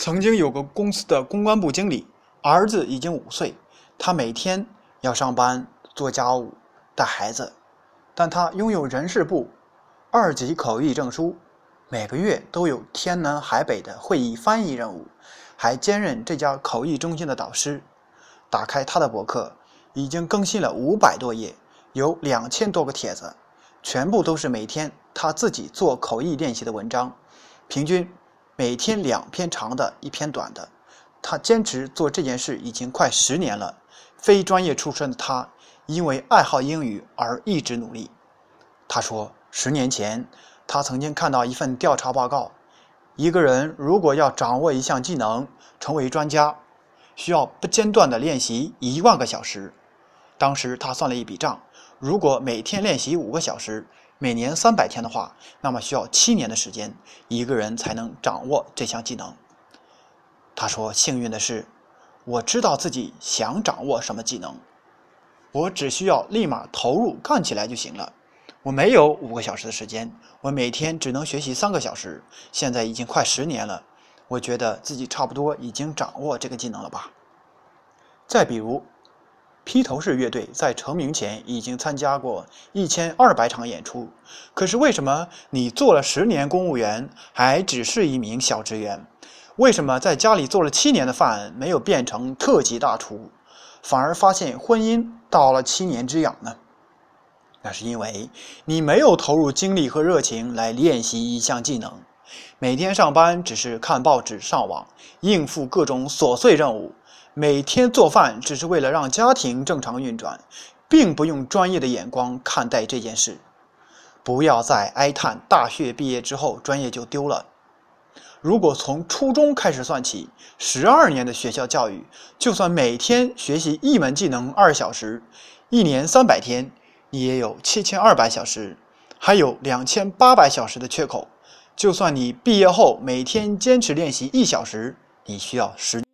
曾经有个公司的公关部经理，儿子已经五岁，他每天要上班做家务、带孩子，但他拥有人事部二级口译证书，每个月都有天南海北的会议翻译任务，还兼任这家口译中心的导师。打开他的博客，已经更新了五百多页，有两千多个帖子，全部都是每天他自己做口译练习的文章，平均。每天两篇长的，一篇短的。他坚持做这件事已经快十年了。非专业出身的他，因为爱好英语而一直努力。他说，十年前他曾经看到一份调查报告：一个人如果要掌握一项技能，成为专家，需要不间断的练习一万个小时。当时他算了一笔账：如果每天练习五个小时。每年三百天的话，那么需要七年的时间，一个人才能掌握这项技能。他说：“幸运的是，我知道自己想掌握什么技能，我只需要立马投入干起来就行了。我没有五个小时的时间，我每天只能学习三个小时。现在已经快十年了，我觉得自己差不多已经掌握这个技能了吧。”再比如。披头士乐队在成名前已经参加过一千二百场演出，可是为什么你做了十年公务员还只是一名小职员？为什么在家里做了七年的饭没有变成特级大厨，反而发现婚姻到了七年之痒呢？那是因为你没有投入精力和热情来练习一项技能，每天上班只是看报纸、上网，应付各种琐碎任务。每天做饭只是为了让家庭正常运转，并不用专业的眼光看待这件事。不要再哀叹大学毕业之后专业就丢了。如果从初中开始算起，十二年的学校教育，就算每天学习一门技能二小时，一年三百天，你也有七千二百小时，还有两千八百小时的缺口。就算你毕业后每天坚持练习一小时，你需要十。